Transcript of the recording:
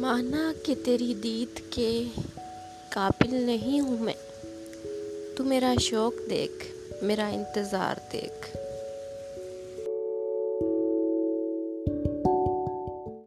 مانا کہ تیری دید کے قابل نہیں ہوں میں۔ تو میرا شوق دیکھ، میرا انتظار دیکھ۔